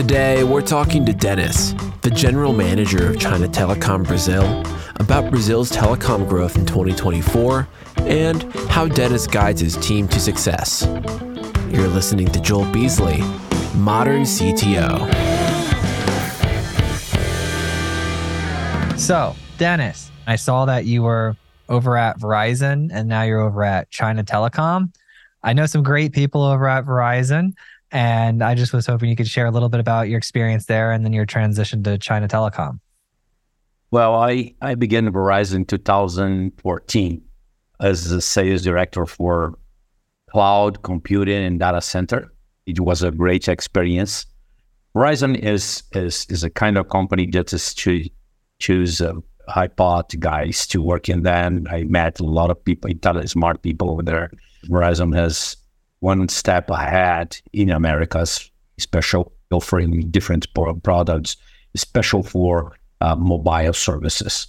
Today, we're talking to Denis, the general manager of China Telecom Brazil, about Brazil's telecom growth in 2024 and how Denis guides his team to success. You're listening to Joel Beasley, Modern CTO. So, Denis, I saw that you were over at Verizon and now you're over at China Telecom. I know some great people over at Verizon, and I just was hoping you could share a little bit about your experience there and then your transition to China Telecom. Well, I, I began Verizon in 2014 as a sales director for cloud computing and data center. It was a great experience. Verizon is is is a kind of company that is to choose uh, high pot guys to work in them. I met a lot of people, intelligent, smart people over there. Verizon has one step ahead in America's special offering different products, special for uh, mobile services.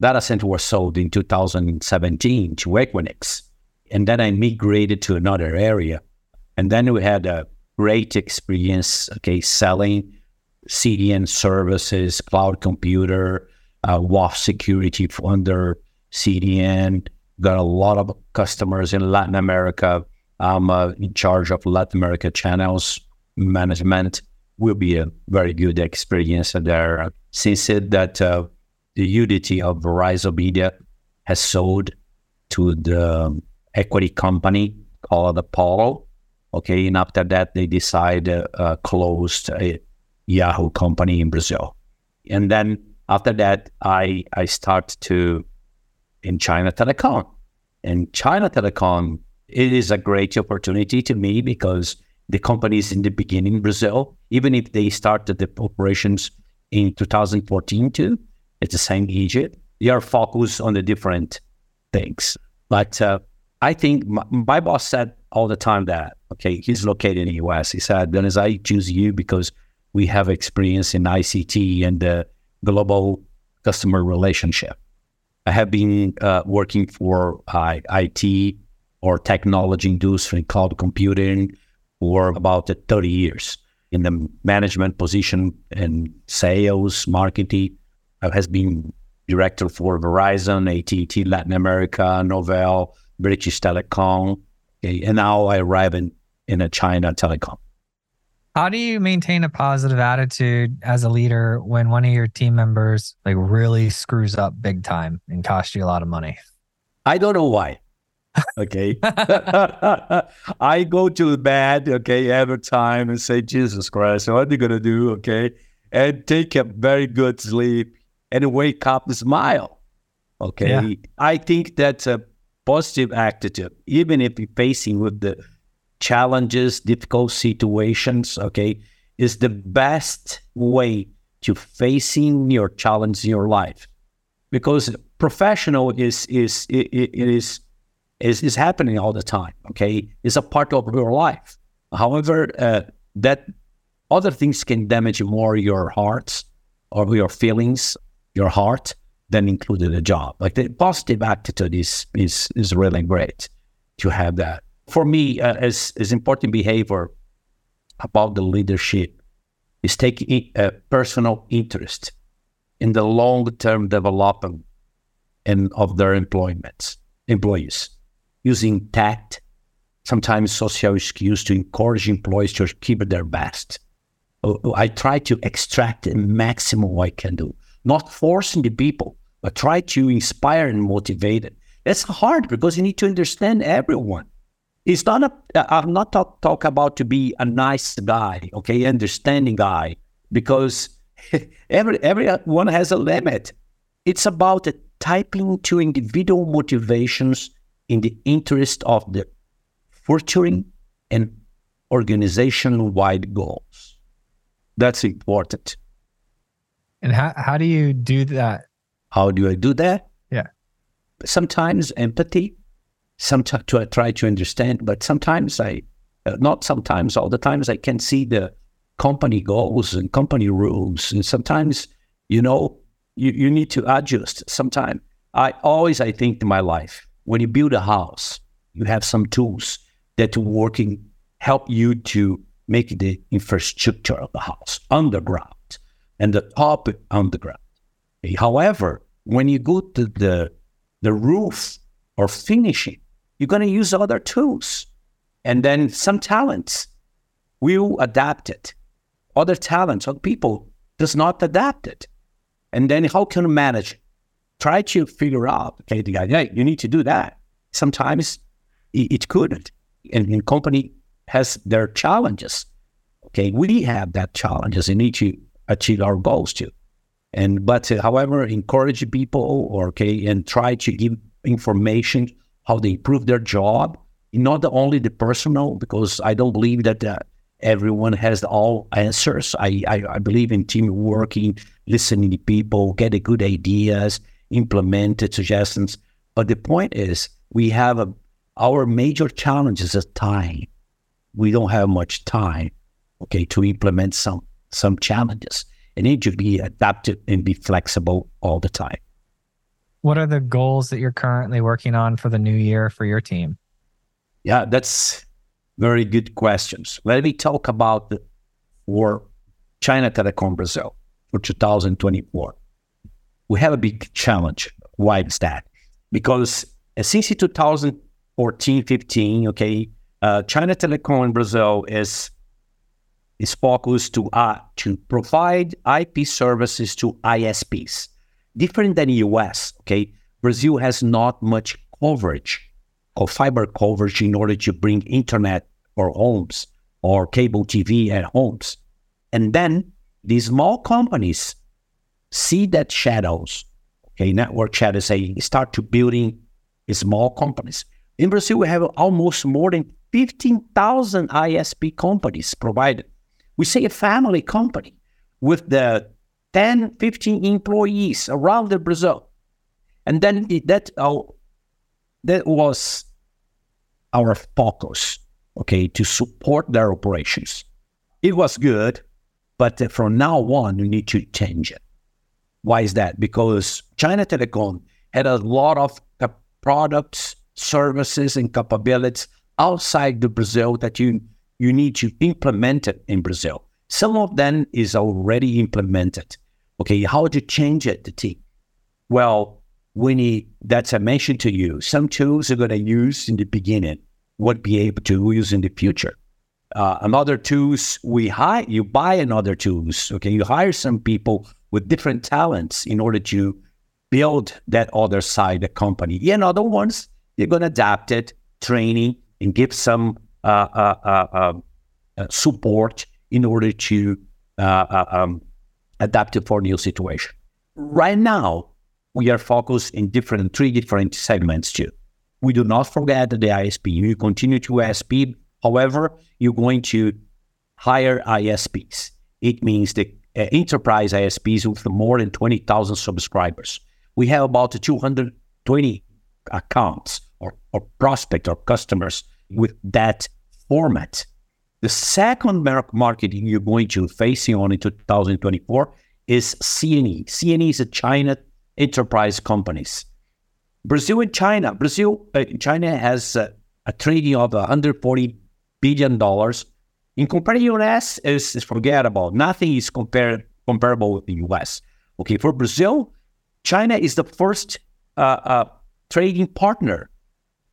Data center was sold in 2017 to Equinix. And then I migrated to another area. And then we had a great experience, okay, selling CDN services, cloud computer, uh, WAF security under CDN. Got a lot of customers in Latin America. I'm uh, in charge of Latin America channels management. Will be a very good experience there. Since it, that uh, the Unity of Verizon Media has sold to the equity company called Apollo. Okay, and after that they decide uh, closed a Yahoo company in Brazil, and then after that I I start to in China Telecom, and China Telecom it is a great opportunity to me because the company is in the beginning in Brazil, even if they started the operations in 2014 too. It's the same Egypt. They are focused on the different things. But uh, I think my, my, boss said all the time that, okay, he's located in the US. He said, Denis, I choose you because we have experience in ICT and the global customer relationship. I have been uh, working for uh, IT or technology industry, cloud computing for about 30 years in the management position in sales, marketing. I has been director for Verizon, AT&T Latin America, Novell, British Telecom, okay, and now I arrive in, in a China Telecom. How do you maintain a positive attitude as a leader when one of your team members like really screws up big time and costs you a lot of money? I don't know why. Okay. I go to bed, okay, every time and say, Jesus Christ, what are you going to do? Okay. And take a very good sleep and wake up and smile. Okay. Yeah. I think that's a positive attitude, even if you're facing with the challenges, difficult situations, okay, is the best way to facing your challenge in your life. Because professional is is it, it is is, is happening all the time. Okay, it's a part of your life. However, uh, that other things can damage more your heart or your feelings, your heart, than included a job. Like the positive attitude is is is really great to have that. For me, uh, as as important behavior about the leadership is taking a personal interest in the long term development and of their employments employees using tact, sometimes social skills to encourage employees to keep their best. Oh, oh, I try to extract the maximum I can do, not forcing the people, but try to inspire and motivate it. It's hard because you need to understand everyone. It's not a, uh, I'm not talk, talk about to be a nice guy, okay, understanding guy, because every everyone has a limit. It's about typing to individual motivations in the interest of the furthering and organization-wide goals. That's important. And how, how do you do that? How do I do that? Yeah. Sometimes empathy, sometimes to try to understand, but sometimes I, uh, not sometimes, all the times I can see the company goals and company rules. And sometimes, you know, you, you need to adjust. Sometimes I always, I think in my life, when you build a house, you have some tools that working help you to make the infrastructure of the house underground and the top underground. However, when you go to the the roof or finishing, you're going to use other tools, and then some talents will adapt it. Other talents, other people does not adapt it, and then how can you manage? Try to figure out. Okay, the guy, hey, you need to do that. Sometimes it, it couldn't, and the company has their challenges. Okay, we have that challenges and need to achieve our goals too. And but uh, however, encourage people or okay, and try to give information how they improve their job, not only the personal, because I don't believe that uh, everyone has all answers. I, I, I believe in team working, listening to people, getting good ideas, implemented suggestions. But the point is, we have a, our major challenges is time. We don't have much time, okay, to implement some some challenges. It needs to be adaptive and be flexible all the time. What are the goals that you're currently working on for the new year for your team? Yeah, that's very good questions. Let me talk about the, for China Telecom Brazil for 2024. We have a big challenge. Why is that? Because since 2014, 15, okay, uh, China Telecom in Brazil is is focused to uh, to provide IP services to ISPs. Different than US, okay? Brazil has not much coverage or fiber coverage in order to bring internet or homes or cable TV at homes. And then these small companies see that shadows, okay, network shadows, say start to building small companies. In Brazil, we have almost more than 15,000 ISP companies provided we say a family company with the 10, 15 employees around the Brazil. And then that, uh, that was our focus, okay, to support their operations. It was good, but uh, from now on, we need to change it. Why is that? Because China Telecom had a lot of products, services, and capabilities outside the Brazil that you you need to implement it in Brazil. Some of them is already implemented. Okay, how to change it, the team? Well, we need, that's I mentioned to you, some tools you're going to use in the beginning would be able to use in the future. Uh, another tools we hire, you buy another tools. Okay, you hire some people with different talents in order to build that other side of the company. And other ones, you're going to adapt it, training, and give some uh, uh, uh, support in order to um, adapt it for new situation. Right now, we are focused in different three different segments too. We do not forget the ISP. You continue to ISP. However, you're going to hire ISPs. It means the uh, enterprise ISPs with more than 20,000 subscribers. We have about 220 accounts or, or prospect or customers with that format. The second market you're going to facing on in 2024 is CNE. CNE is a China enterprise companies. Brazil and China. Brazil, uh, China has uh, a trading of 140 billion dollars. In comparison, US is, forgettable. Nothing is compared comparable with the US. Okay, for Brazil, China is the first uh, uh trading partner.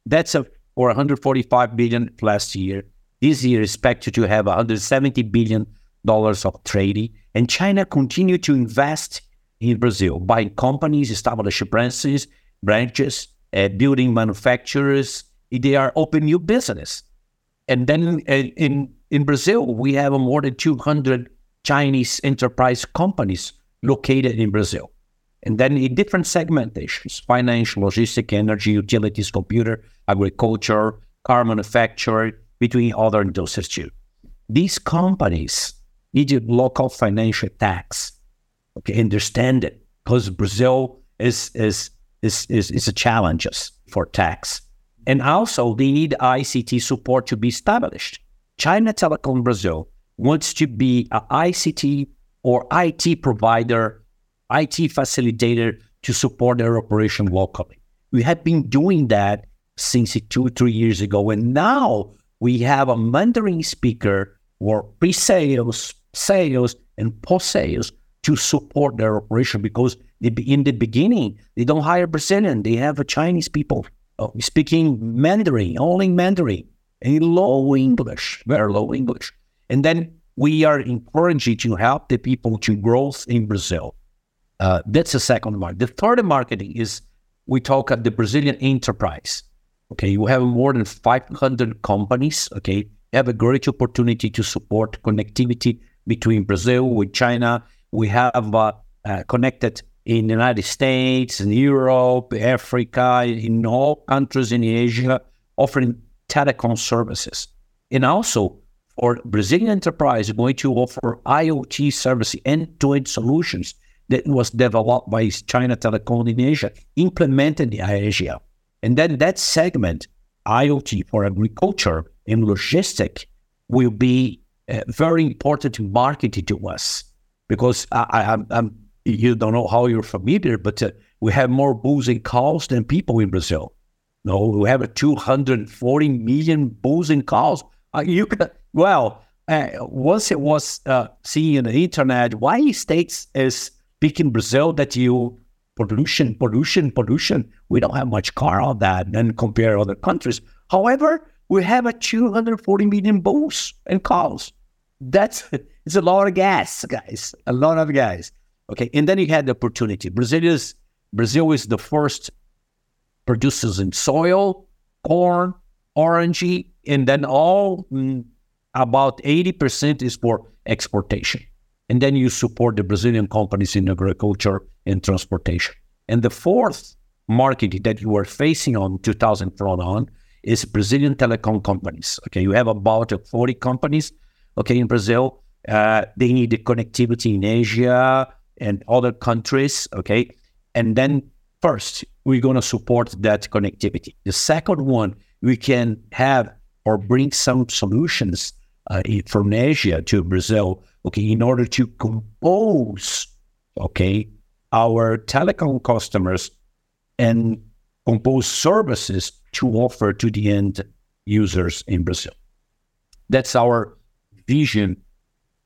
That's a or 145 billion last year. This year expected to have 170 billion dollars of trading, and China continue to invest in Brazil, buying companies, establishing branches, branches, uh, building manufacturers. They are open new business, and then uh, in in Brazil we have more than 200 Chinese enterprise companies located in Brazil. And then in different segmentations, financial, logistic, energy, utilities, computer, agriculture, car manufacturing, between other industries too. These companies need local financial tax. Okay, understand it because Brazil is is is is, is a challenge for tax. And also they need ICT support to be established. China Telecom Brazil wants to be a ICT or IT provider IT facilitator to support their operation locally. We have been doing that since two, three years ago. And now we have a Mandarin speaker or pre-sales, sales, and post-sales to support their operation because in the beginning they don't hire Brazilian, they have Chinese people uh, speaking Mandarin, only Mandarin, and low English, very low English, and then we are encouraging to help the people to grow in Brazil. Uh, that's the second market. The third marketing is we talk at the Brazilian enterprise. Okay, we have more than 500 companies. Okay, you have a great opportunity to support connectivity between Brazil with China. We have uh, uh, connected in the United States, in Europe, Africa, in all countries in Asia, offering telecom services. And also, for Brazilian enterprise, going to offer IoT service end-to-end solutions that was developed by China Telecom in Asia, implemented in Asia. And then that segment, IoT for agriculture and logistic, will be uh, very important market to us because I, I'm, you don't know how you're familiar, but uh, we have more bulls and cows than people in Brazil. No, we have a 240 million bulls and cows. Uh, you can, well, uh, once it was uh, seen in the internet, why states is speaking Brazil that you pollution, pollution, pollution. We don't have much car on that and compare other countries. However, we have a 240 million bulls and cows. That's it's a lot of gas, guys. A lot of gas. Okay, and then you had the opportunity. Brazil is Brazil is the first producers in soil, corn, orangey, and then all mm, about 80% is for exportation. And then you support the Brazilian companies in agriculture and transportation. And the fourth market that you are facing on 2004 on is Brazilian telecom companies. Okay, you have about 40 companies. Okay, in Brazil, uh, they need the connectivity in Asia and other countries. Okay, and then first we're going to support that connectivity. The second one, we can have or bring some solutions uh, from Asia to Brazil. Okay, in order to compose. Okay, our telecom customers and compose services to offer to the end users in Brazil. That's our vision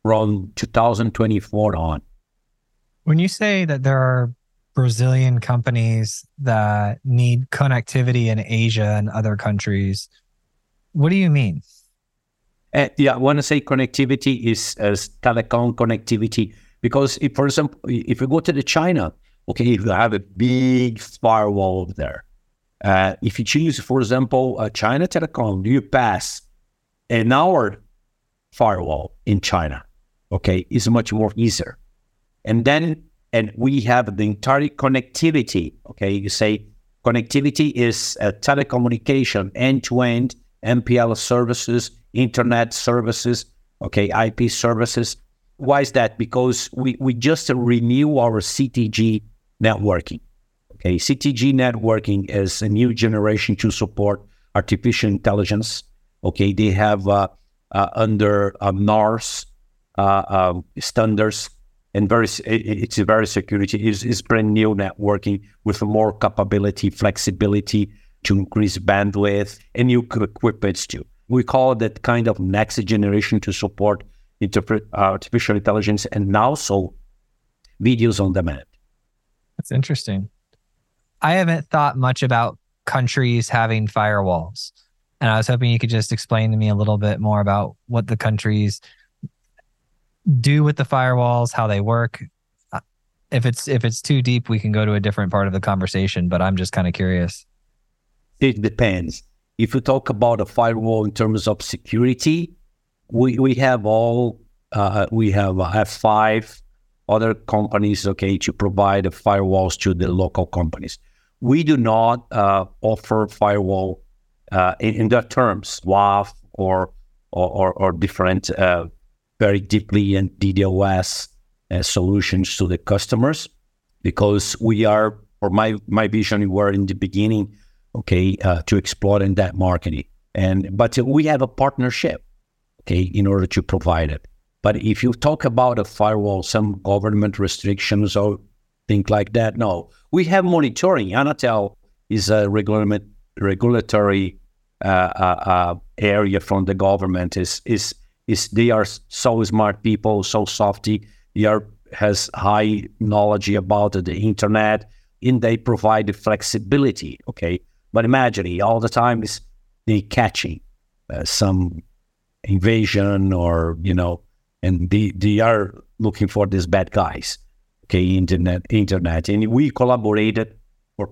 from 2024 on. When you say that there are Brazilian companies that need connectivity in Asia and other countries, what do you mean? Uh, yeah, when I say connectivity is as telecom connectivity because if, for example, if you go to the China, okay, if you have a big firewall there, uh, if you choose, for example, a China Telecom, you pass an hour firewall in China, okay, is much more easier. And then, and we have the entire connectivity, okay, you say connectivity is a telecommunication end-to-end MPL services, internet services, okay, IP services, why is that? Because we, we just renew our CTG networking. Okay, CTG networking is a new generation to support artificial intelligence. Okay, they have uh, uh, under uh, NARS uh, um, standards and very it's a very security. It's, it's brand new networking with more capability, flexibility to increase bandwidth and new equipment too. We call that kind of next generation to support artificial intelligence and also videos on demand. That's interesting. I haven't thought much about countries having firewalls. And I was hoping you could just explain to me a little bit more about what the countries do with the firewalls, how they work. Uh, if it's if it's too deep, we can go to a different part of the conversation, but I'm just kind of curious. It depends. If you talk about a firewall in terms of security, we we have all uh, we have uh, F5 other companies okay to provide the firewalls to the local companies. We do not uh, offer firewall uh, in, in that terms WAF or or, or, or different uh, very deeply and DDoS uh, solutions to the customers because we are or my my vision we were in the beginning okay to explore in that marketing and but we have a partnership okay, in order to provide it. But if you talk about a firewall, some government restrictions or things like that, no. We have monitoring. Anatel is a regulatory uh, uh, uh, area from the government. is is is they are so smart people, so softy. They are has high knowledge about the internet, and they provide the flexibility. Okay, but imagine all the time is they catching uh, some invasion or you know, and they they are looking for these bad guys. Okay, internet, internet, and we collaborated for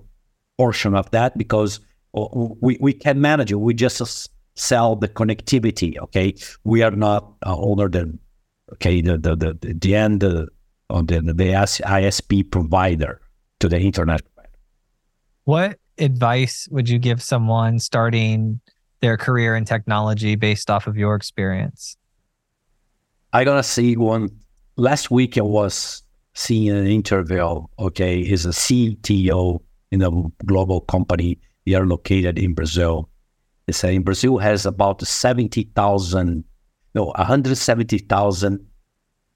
portion of that because uh, we we can manage it. We just sell the connectivity. Okay, we are not uh, owner than okay the the the, the end uh, on the the ISP provider to the internet. What advice would you give someone starting their career in technology based off of your experience? I gotta see one. Last week I was seeing an interview. Okay, is a CTO in a global company. They are located in Brazil. They say in Brazil has about seventy thousand, no, one hundred seventy thousand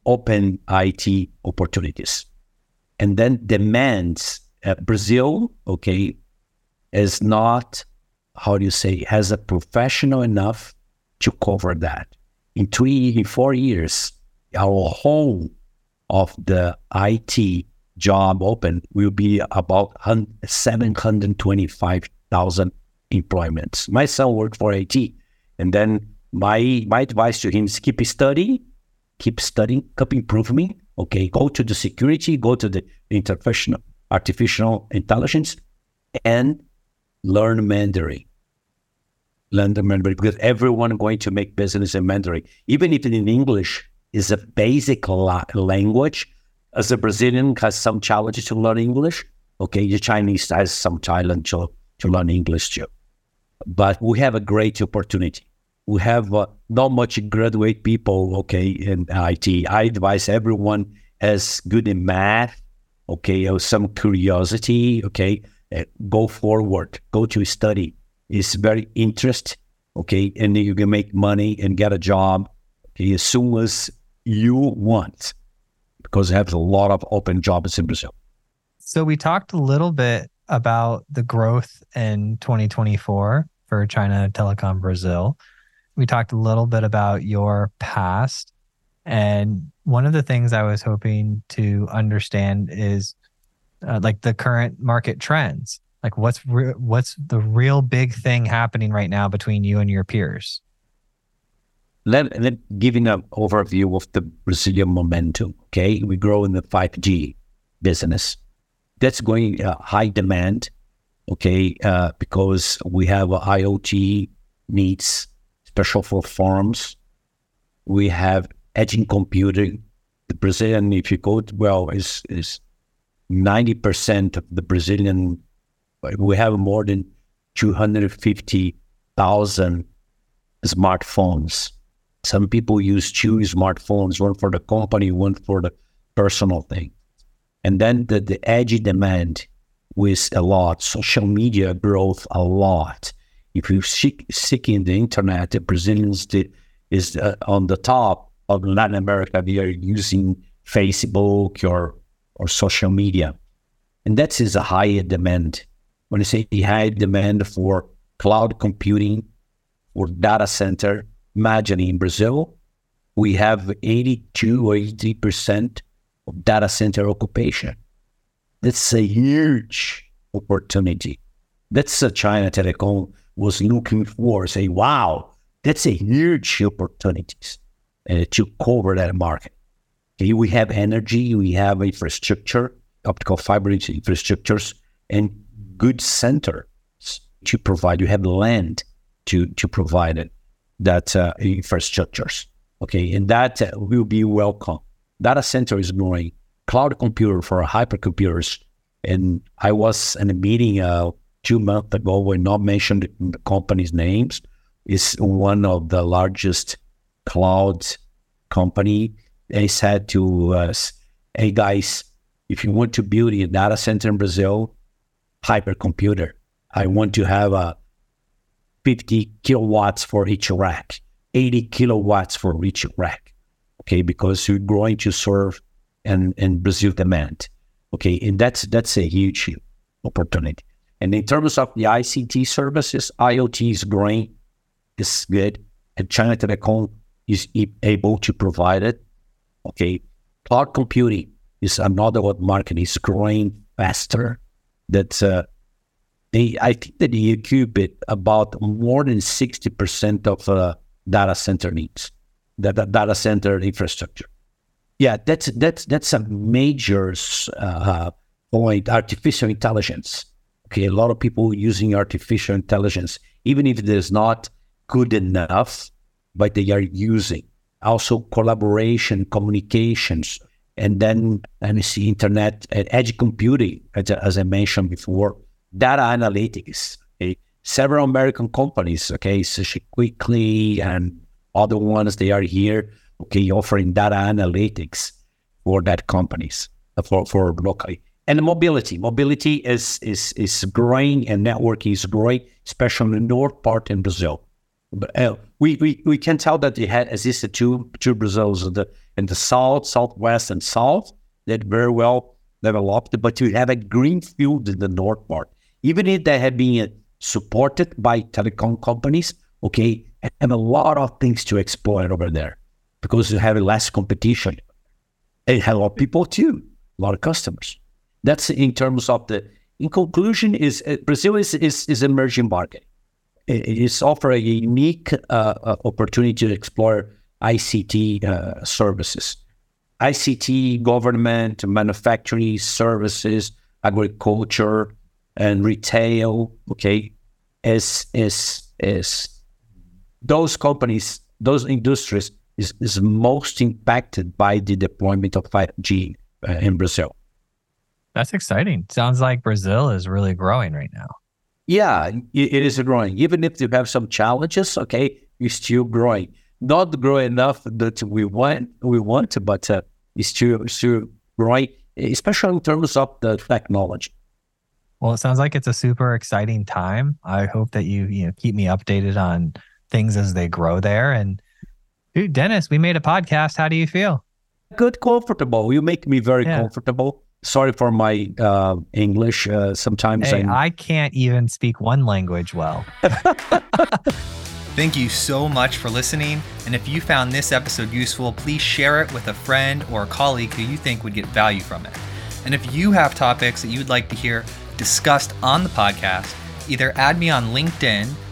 open IT opportunities, and then demands uh, Brazil. Okay, is not how do you say has a professional enough to cover that. In three, in four years, our whole of the IT job open will be about 725,000 employments. My son worked for IT. And then my my advice to him is keep studying, keep studying, keep improving. Okay, go to the security, go to the interprofessional artificial intelligence, and learn Mandarin. Learn the Mandarin because everyone going to make business in Mandarin, even if in English is a basic la- language. As a Brazilian has some challenges to learn English. Okay, the Chinese has some challenge to, to learn English too. But we have a great opportunity. We have uh, not much graduate people, okay, in IT. I advise everyone as good in math, okay, or some curiosity, okay, uh, go forward, go to study. It's very interest, okay, and you can make money and get a job okay, as soon as you want, because have a lot of open jobs in Brazil. So we talked a little bit about the growth in 2024 for China Telecom Brazil. We talked a little bit about your past. And one of the things I was hoping to understand is uh, like the current market trends. Like what's re- what's the real big thing happening right now between you and your peers? Let, let giving an overview of the Brazilian momentum. Okay, we grow in the 5G business. That's going uh, high demand. Okay, uh, because we have IoT needs, special for farms. We have edging computing. The Brazilian, if you go well, is is 90% of the Brazilian, we have more than 250,000 smartphones. Some people use two smartphones, one for the company, one for the personal thing. And then the, the edgy demand with a lot, social media growth a lot. If you seek, seeking the internet, the Brazilians is uh, on the top of Latin America. They are using Facebook or or social media. And that is a higher demand. When I say the high demand for cloud computing or data center, imagine in Brazil, we have 82 or 80% of data center occupation. That's a huge opportunity. That's a China Telecom was looking for, say, wow, that's a huge opportunity uh, to cover that market. Okay, we have energy, we have infrastructure, optical fiber infrastructures, and good centers to provide. You have land to to provide it, that uh, infrastructures. Okay, and that uh, will be welcome. Data center is growing. Cloud computer for hypercomputers. And I was in a meeting uh, two months ago, we not mentioned the company's names. Is one of the largest cloud company they said to us, hey guys, if you want to build a data center in Brazil, hypercomputer, I want to have a 50 kilowatts for each rack, 80 kilowatts for each rack. Okay, because you're going to serve and, and Brazil demand. Okay, and that's that's a huge opportunity. And in terms of the ICT services, IoT is growing, is good. And China Telecom is able to provide it. Okay, cloud computing is another one market is growing faster. That's uh, they I think that the qubit about more than sixty percent of uh, data center needs, that data center infrastructure. Yeah, that's that's that's a major uh, point. Artificial intelligence. Okay, a lot of people using artificial intelligence, even if it is not good enough, but they are using. Also, collaboration, communications, and then let me see, internet and edge computing, as, as I mentioned before, data analytics. Okay? Several American companies, okay, such Quickly and other ones, they are here, okay, offering data analytics for that companies uh, for for locally. And mobility, mobility is is is growing, and networking is growing, especially in the north part in Brazil. But uh, we, we we can tell that it had existed two two Brazils in the in the south, southwest, and south that very well developed, but you have a green field in the north part. Even if they have been supported by telecom companies, okay, have a lot of things to explore over there because you have less competition. And have a lot of people too, a lot of customers. That's in terms of the. In conclusion, is uh, Brazil is is, is emerging market. It's offer a unique uh, uh opportunity to explore ICT uh, services, ICT, government, manufacturing services, agriculture, and retail. Okay, is is is those companies, those industries is, is most impacted by the deployment of 5G uh, in Brazil. That's exciting. Sounds like Brazil is really growing right now. Yeah, it is growing. Even if you have some challenges, okay, it's still growing. Not growing enough that we want, we want, but uh, it's still, still growing, especially in terms of the technology. Well, it sounds like it's a super exciting time. I hope that you you know keep me updated on things as they grow there. And dude, Denis, we made a podcast. How do you feel? Good, comfortable. You make me very yeah. comfortable. Sorry for my uh, English. Uh, sometimes hey, I can't even speak one language well. Thank you so much for listening. And if you found this episode useful, please share it with a friend or a colleague who you think would get value from it. And if you have topics that you'd like to hear discussed on the podcast, either add me on LinkedIn